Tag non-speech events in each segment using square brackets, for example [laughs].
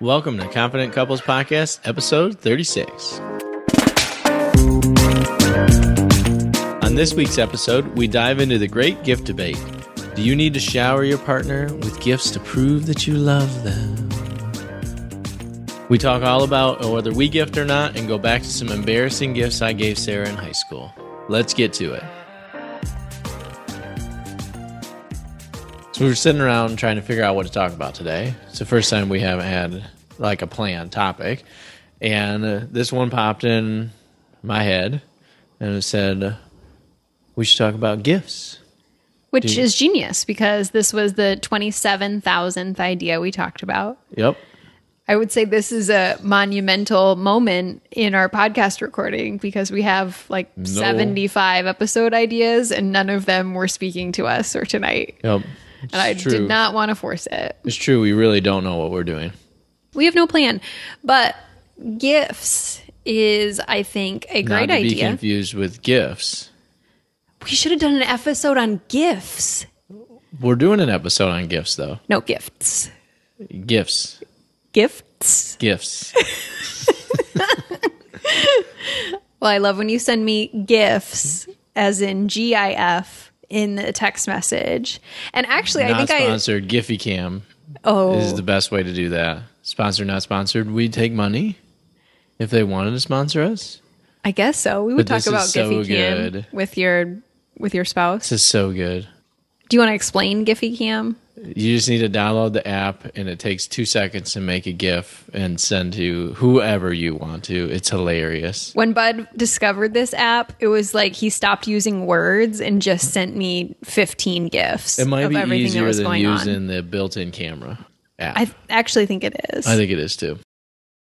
Welcome to Confident Couples Podcast, episode 36. On this week's episode, we dive into the great gift debate. Do you need to shower your partner with gifts to prove that you love them? We talk all about oh, whether we gift or not and go back to some embarrassing gifts I gave Sara in high school. Let's get to it. So we were sitting around trying to figure out what to talk about today. It's the first time we haven't had like a planned topic, and uh, this one popped in my head, and it said we should talk about gifts. Which you- is genius because this was the 27,000th idea we talked about. Yep. I would say this is a monumental moment in our podcast recording because we have like 75 episode ideas and none of them were speaking to us or tonight. Yep. And I true. did not want to force it. It's true. We really don't know what we're doing. We have no plan. But gifts is, I think, a Not great to be confused with gifts. We should have done an episode on gifts. We're doing an episode on gifts, though. No, gifts. Gifts. Gifts. Gifts. [laughs] [laughs] Well, I love when you send me GIFs, as in GIF, in the text message. And actually, I not think I. sponsored. Giphy Cam Oh, is the best way to do that. Sponsored, not sponsored. We take money if they wanted to sponsor us. I guess so. We would But talk about so Giphy Cam good. with your with your spouse. This is so good. Do you want to explain Giphy Cam? You just need to download the app, and it takes two seconds to make a GIF and send to whoever you want to. It's hilarious. When Bud discovered this app, it was like he stopped using words and just sent me 15 GIFs It might of be everything that easier was than going using on. the built-in camera app. I I, actually think it is. I think it is too.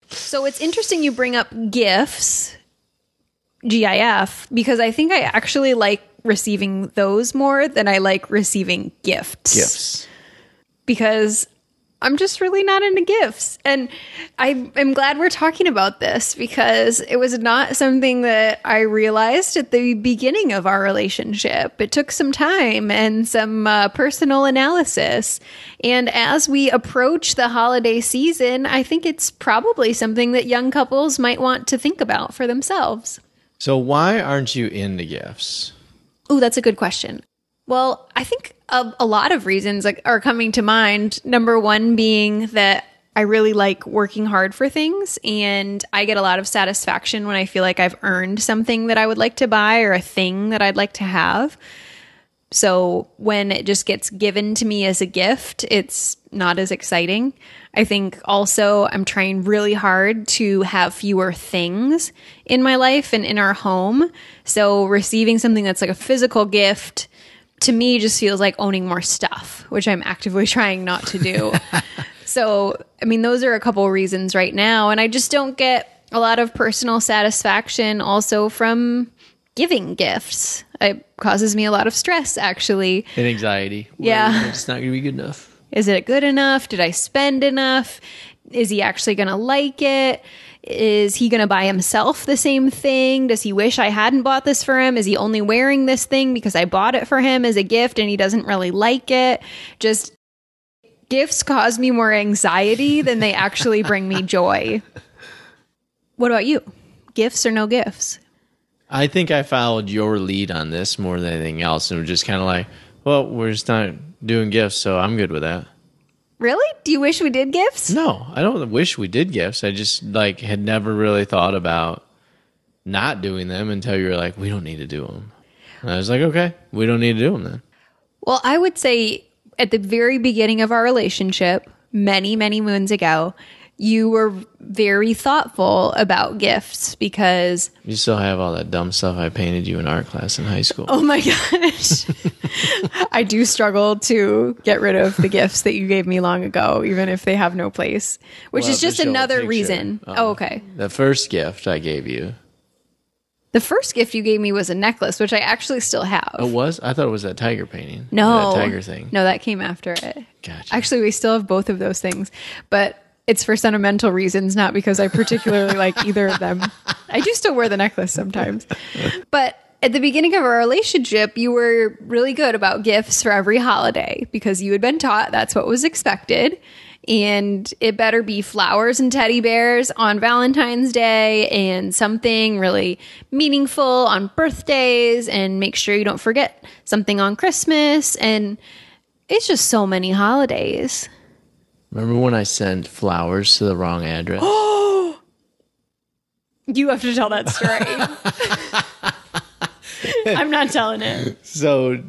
So it's interesting you bring up GIFs, GIF, because I think I actually like receiving those more than I like receiving gifts. Gifts. Because I'm just really not into gifts. And I am glad we're talking about this because it was not something that I realized at the beginning of our relationship. It took some time and some uh, personal analysis. And as we approach the holiday season, I think it's probably something that young couples might want to think about for themselves. So why aren't you into gifts? Oh, that's a good question. Well, I think a, a lot of reasons like, are coming to mind. Number one being that I really like working hard for things, and I get a lot of satisfaction when I feel like I've earned something that I would like to buy or a thing that I'd like to have. So when it just gets given to me as a gift, it's not as exciting. I think also I'm trying really hard to have fewer things in my life and in our home. So receiving something that's like a physical gift to me just feels like owning more stuff, which I'm actively [laughs] trying not to do. [laughs] so, I mean, those are a couple reasons right now. And I just don't get a lot of personal satisfaction also from giving gifts. It causes me a lot of stress, actually. And anxiety. Yeah. It's not going to be good enough. Is it good enough? Did I spend enough? Is he actually going to like it? Is he going to buy himself the same thing? Does he wish I hadn't bought this for him? Is he only wearing this thing because I bought it for him as a gift and he doesn't really like it? Just gifts cause me more anxiety than they actually bring me [laughs] joy. What about you? Gifts or no gifts? I think I followed your lead on this more than anything else, and was just kind of like, well, we're just not doing gifts, so I'm good with that. Really? Do you wish we did gifts? No, I don't wish we did gifts. I just like had never really thought about not doing them until you were like, we don't need to do them. And I was like, okay, we don't need to do them then. Well, I would say at the very beginning of our relationship, many, many moons ago, you were very thoughtful about gifts because, You still have all that dumb stuff I painted you in art class in high school. oh my [laughs] gosh, I do struggle to get rid of the gifts that you gave me long ago, even if they have no place, which We'll is just another reason. Um, oh, okay. The first gift I gave you. The first gift you gave me was a necklace, which I actually still have. It was? I thought it was that tiger painting. no, That tiger thing. No, that came after it. Gotcha. Actually, we still have both of those things, but it's for sentimental reasons, not because I particularly like either of them. [laughs] I do still wear the necklace sometimes. But at the beginning of our relationship, you were really good about gifts for every holiday because you had been taught that's what was expected. And it better be flowers and teddy bears on Valentine's Day and something really meaningful on birthdays. And make sure you don't forget something on Christmas. And it's just so many holidays. Remember when I sent flowers to the wrong address? Oh, [gasps] You have to tell that story. [laughs] I'm not telling it. so,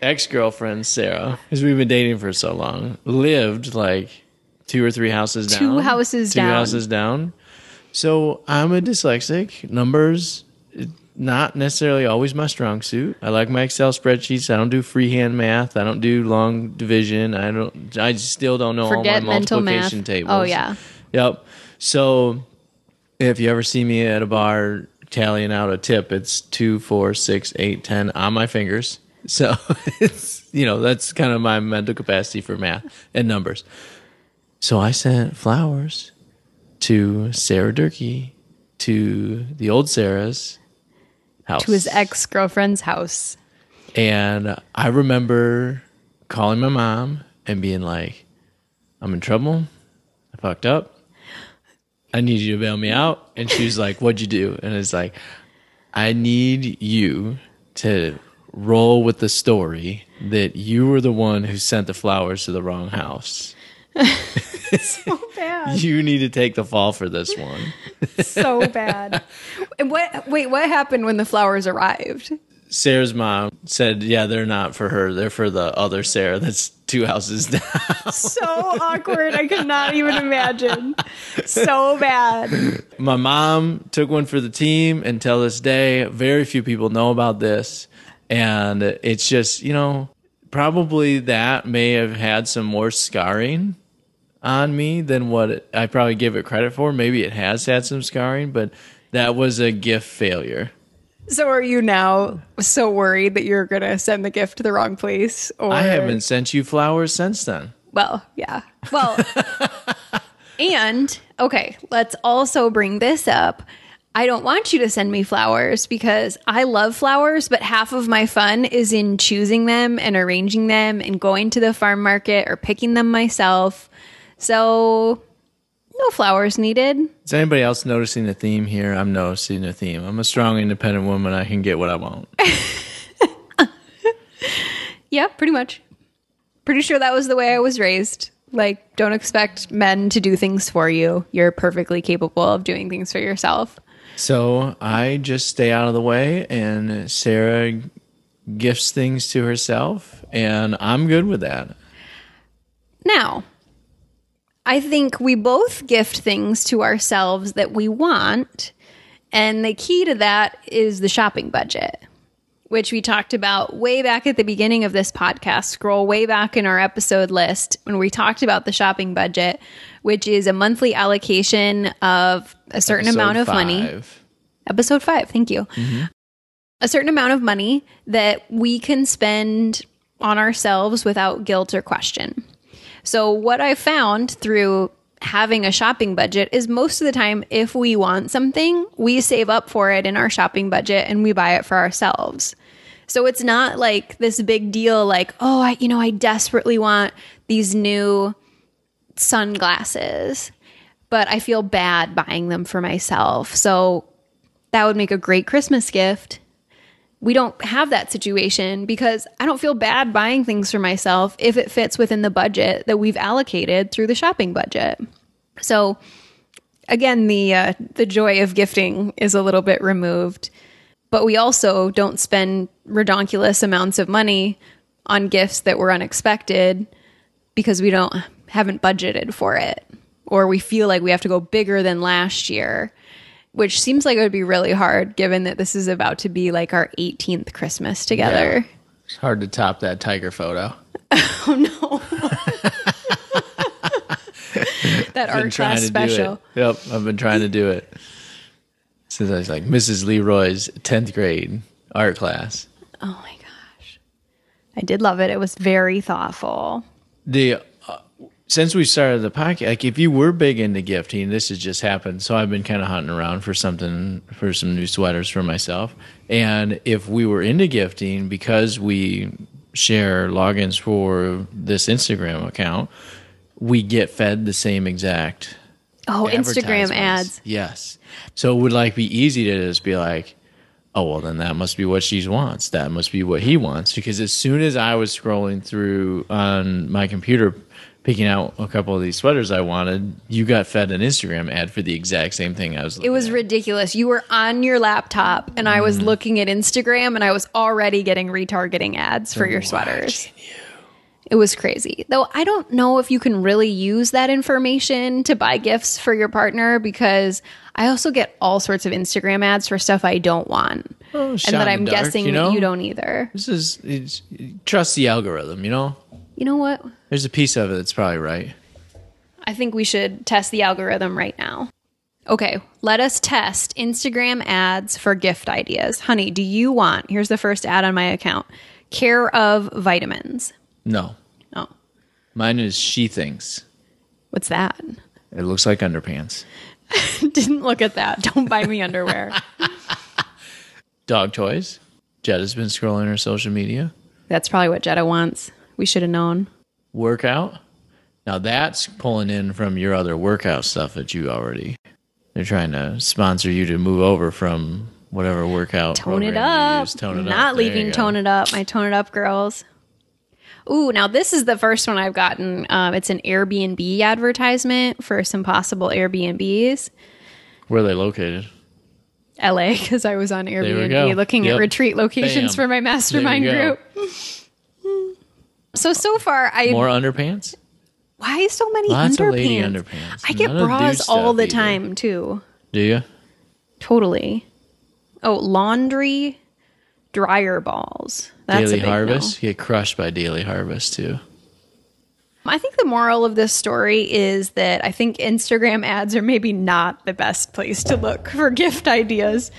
ex girlfriend Sarah, because we've been dating for so long, lived like two or three houses down. Two houses two down. houses down. So I'm a dyslexic. Numbers not necessarily always my strong suit. I like my Excel spreadsheets. I don't do freehand math. I don't do long division. I don't. I still don't know Forget all my multiplication tables. Oh, yeah. Yep. So if you ever see me at a bar tallying out a tip, it's two, four, six, eight, ten on my fingers. [laughs] So it's you know that's kind of my mental capacity for math and numbers. So I sent flowers to Sarah Durkee to the old Sarah's house To his ex girlfriend's house. and I remember calling my mom and being like, I'm in trouble. I fucked up. I need you to bail me out. And she was like, What'd you do? And it's like, I need you to roll with the story that you were the one who sent the flowers to the wrong house. [laughs] [laughs] So bad. You need to take the fall for this one. so [laughs] bad. And what wait, what happened when the flowers arrived? Sara's mom said, Yeah, they're not for her. They're for the other Sarah that's two houses [laughs] down. So awkward. I could not even imagine. So bad. My mom took one for the team until this day. Very few people know about this. And it's just, you know, probably that may have had some more scarring on me than what I probably give it credit for. Maybe it has had some scarring, but that was a gift failure. So are you now so worried that you're gonna send the gift to the wrong place? Or I haven't sent you flowers since then. Well, yeah. Well, [laughs] and okay, let's also bring this up. I don't want you to send me flowers because I love flowers, but half of my fun is in choosing them and arranging them and going to the farm market or picking them myself. So, no flowers needed. Is anybody else noticing a theme here? I'm noticing a theme. I'm a strong, independent woman. I can get what I want. [laughs] Yeah, pretty much. Pretty sure that was the way I was raised. Like, don't expect men to do things for you. You're perfectly capable of doing things for yourself. So I just stay out of the way, and Sara gifts things to herself, and I'm good with that. Now, I think we both gift things to ourselves that we want. And the key to that is the shopping budget, which we talked about way back at the beginning of this podcast. Scroll way back in our episode list when we talked about the shopping budget, which is a monthly allocation of a certain Episode amount of money. Episode five, thank you. Mm-hmm. A certain amount of money that we can spend on ourselves without guilt or question. So, what I found through having a shopping budget is most of the time, if we want something, we save up for it in our shopping budget and we buy it for ourselves. So, it's not like this big deal, like, oh, I, you know, I desperately want these new sunglasses, but I feel bad buying them for myself. So, that would make a great Christmas gift we don't have that situation because I don't feel bad buying things for myself if it fits within the budget that we've allocated through the shopping budget. So again, the uh, the joy of gifting is a little bit removed, but we also don't spend redonkulous amounts of money on gifts that were unexpected because we don't haven't budgeted for it or we feel like we have to go bigger than last year which seems like it would be really hard given that this is about to be like our 18th Christmas together. It's hard to top that tiger photo. [laughs] Oh no. [laughs] that art class special. Yep, I've been trying to do it since I was like Mrs. Leroy's tenth grade art class. Oh my gosh. I did love it. It was very thoughtful. The since we started the podcast, like if you were big into gifting, this has just happened. So I've been kind of hunting around for something for some new sweaters for myself. And if we were into gifting, because we share logins for this Instagram account, we get fed the same exact Oh, Instagram ads. Yes. So it would like be easy to just be like, oh well then that must be what she wants. That must be what he wants. Because as soon as I was scrolling through on my computer picking out a couple of these sweaters I wanted, you got fed an Instagram ad for the exact same thing I was looking at. It was at. ridiculous. You were on your laptop and I Mm. was looking at Instagram and I was already getting retargeting ads for your sweaters. It was crazy. Though I don't know if you can really use that information to buy gifts for your partner because I also get all sorts of Instagram ads for stuff I don't want. Oh, and that I'm dark, guessing you know? that you don't either. This is it's, trust the algorithm, you know? You know what? There's a piece of it that's probably right. I think we should test the algorithm right now. Okay, let us test Instagram ads for gift ideas. Honey, do you want, here's the first ad on my account Care of Vitamins. No. Oh, Mine is she thinks. what's that? It looks like underpants. [laughs] Didn't look at that. Don't buy me underwear. [laughs] [laughs] Dog toys. Jed has been scrolling her social media. That's probably what Jetta wants. We should have known. Workout. Now that's pulling in from your other workout stuff that you already. They're trying to sponsor you to move over from whatever workout. Tone it up. use. Tone it Not up. Leaving. Tone It Up. My Tone It Up girls. Ooh, now this is the first one I've gotten. Um, it's an Airbnb advertisement for some possible Airbnbs. Where are they located? LA because I was on Airbnb looking Yep. at retreat locations Bam. for my mastermind group. [laughs] So so far, I More underpants. why so many Lots underpants? of lady underpants. I get None bras all the either. time too. Do you? Totally. Oh, laundry dryer balls. That's a Daily big Harvest. You get crushed by Daily Harvest too. I think the moral of this story is that I think Instagram ads are maybe not the best place to look for gift ideas.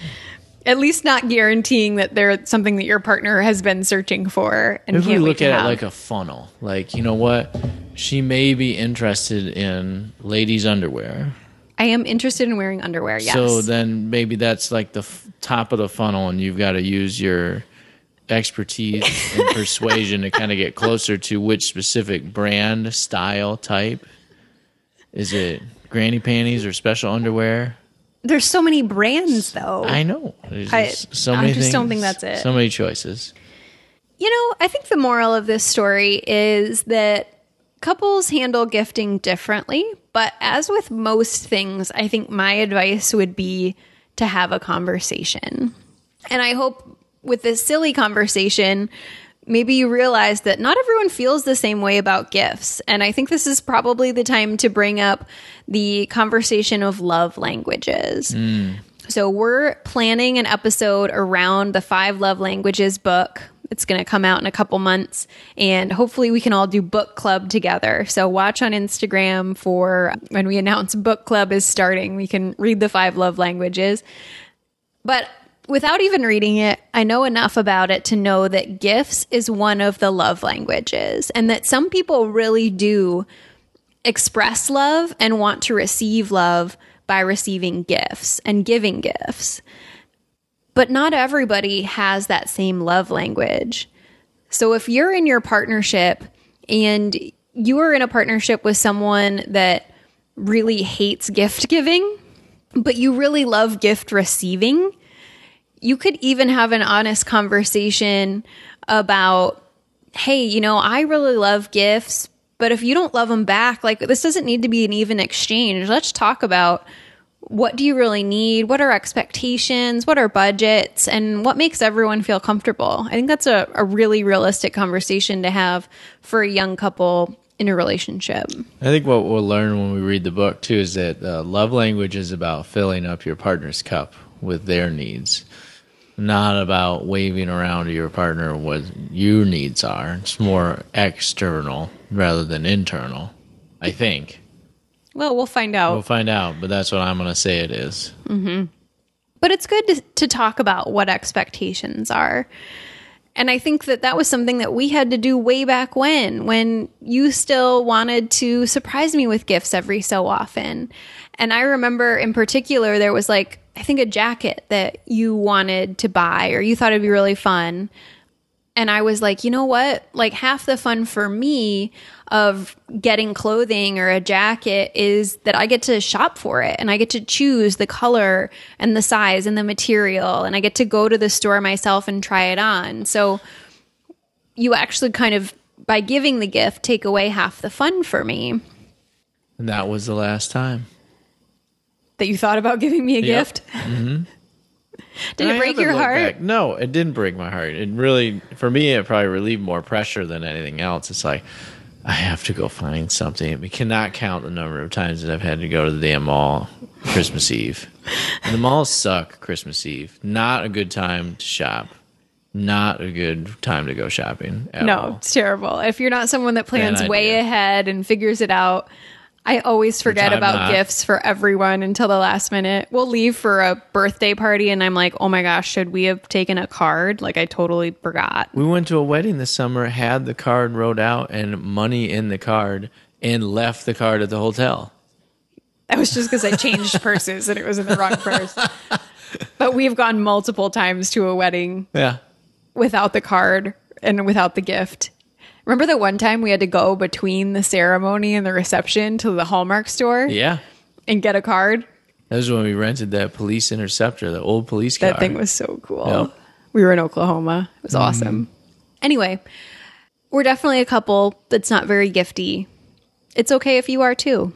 At least not guaranteeing that they're something that your partner has been searching for and If we look at have. it like a funnel, like you know what, she may be interested in ladies' underwear. I am interested in wearing underwear. Yes. So then maybe that's like the f- top of the funnel, and you've got to use your expertise and [laughs] persuasion to kind of get closer to which specific brand, style, type. Is it granny panties or special underwear? There's so many brands though. I know. There's I- just so I many just don't think that's it. So many choices. You know, I think the moral of this story is that couples handle gifting differently, but as with most things, I think my advice would be to have a conversation. And I hope with this silly conversation, maybe you realize that not everyone feels the same way about gifts. And I think this is probably the time to bring up the conversation of love languages. Mm. So we're planning an episode around the Five Love Languages book. It's going to come out in a couple months, and hopefully we can all do book club together. So watch on Instagram for when we announce book club is starting. We can read the Five Love Languages. But without even reading it, I know enough about it to know that gifts is one of the love languages, and that some people really do express love and want to receive love by receiving gifts and giving gifts. But not everybody has that same love language. So if you're in your partnership and you are in a partnership with someone that really hates gift giving, but you really love gift receiving, you could even have an honest conversation about, hey, you know, I really love gifts, but if you don't love them back, like this doesn't need to be an even exchange. Let's talk about what do you really need? What are expectations? What are budgets? And what makes everyone feel comfortable? I think that's a, a really realistic conversation to have for a young couple in a relationship. I think what we'll learn when we read the book too is that uh, love language is about filling up your partner's cup with their needs, not about waving around to your partner what your needs are. It's more external rather than internal. I think Well, we'll find out. we'll find out, but that's what I'm going to say it is. Mm-hmm. But it's good to, to talk about what expectations are. And I think that that was something that we had to do way back when, when you still wanted to surprise me with gifts every so often. And I remember in particular, there was like, I think a jacket that you wanted to buy or you thought it'd be really fun. And I was like, you know what? Like half the fun for me of getting clothing or a jacket is that I get to shop for it and I get to choose the color and the size and the material and I get to go to the store myself and try it on. So you actually kind of by giving the gift take away half the fun for me. And that was the last time. That you thought about giving me a Yep. gift? [laughs] Mm-hmm. Did And it break your heart? back. No, it didn't break my heart. It really, for me, it probably relieved more pressure than anything else. It's like, I have to go find something. We cannot count the number of times that I've had to go to the damn mall Christmas Eve. And the malls suck Christmas Eve. Not a good time to shop. Not a good time to go shopping. At No, all. it's terrible. If you're not someone that plans way ahead and figures it out, I always forget about not. gifts for everyone until the last minute. We'll leave for a birthday party, and I'm like, oh my gosh, should we have taken a card? Like, I totally forgot. We went to a wedding this summer, had the card wrote out and money in the card, and left the card at the hotel. That was just because I changed [laughs] purses and it was in the wrong purse. But we've gone multiple times to a wedding Yeah. without the card and without the gift. Remember the one time we had to go between the ceremony and the reception to the Hallmark store Yeah. and get a card? That was when we rented that police interceptor, the old police car. That thing was so cool. Yep. We were in Oklahoma. It was awesome. Anyway, we're definitely a couple that's not very gifty. It's okay if you are too.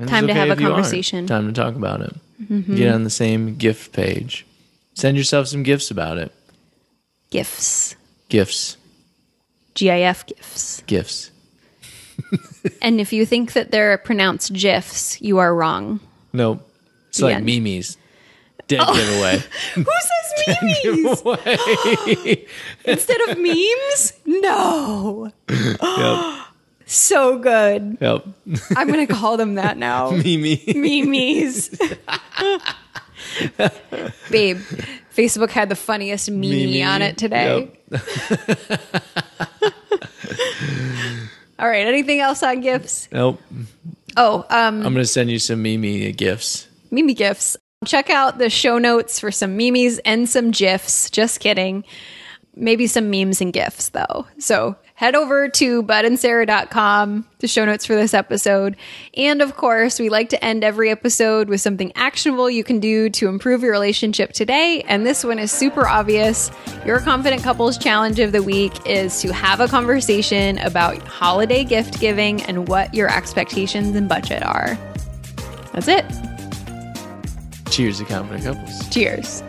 And time to have a if you aren't. conversation. Mm-hmm. Time to talk about it. Get on the same gift page. Send yourself some gifts about it. Gifts. Gifts. GIF gifts. Gifts. [laughs] And if you think that they're pronounced GIFs, you are wrong. No, It's The like end. Mimi's. Dead oh. giveaway. [laughs] Who says [laughs] memes instead of memes? No. yep. [gasps] So good. Yep. I'm going to call them that now. Mimi. Memes. Babe, Facebook had the funniest meme on it today. All right. Anything else on gifts? Nope. Oh, um, I'm going to send you some Mimi gifts. Mimi gifts. Check out the show notes for some memes and some gifs. Just kidding. Maybe some memes and gifs though. So head over to budandsara.com, the show notes for this episode. And of course, we like to end every episode with something actionable you can do to improve your relationship today. And this one is super obvious. Your confident couples challenge of the week is to have a conversation about holiday gift giving and what your expectations and budget are. That's it. Cheers to confident couples. Cheers.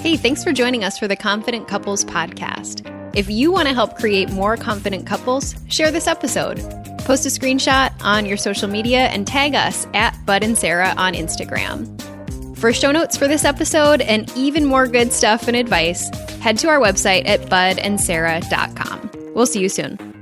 Hey, thanks for joining us for the Confident Couples podcast. If you want to help create more confident couples, share this episode. Post a screenshot on your social media and tag us at Bud and Sara on Instagram. For show notes for this episode and even more good stuff and advice, head to our website at budandsara.com. We'll see you soon.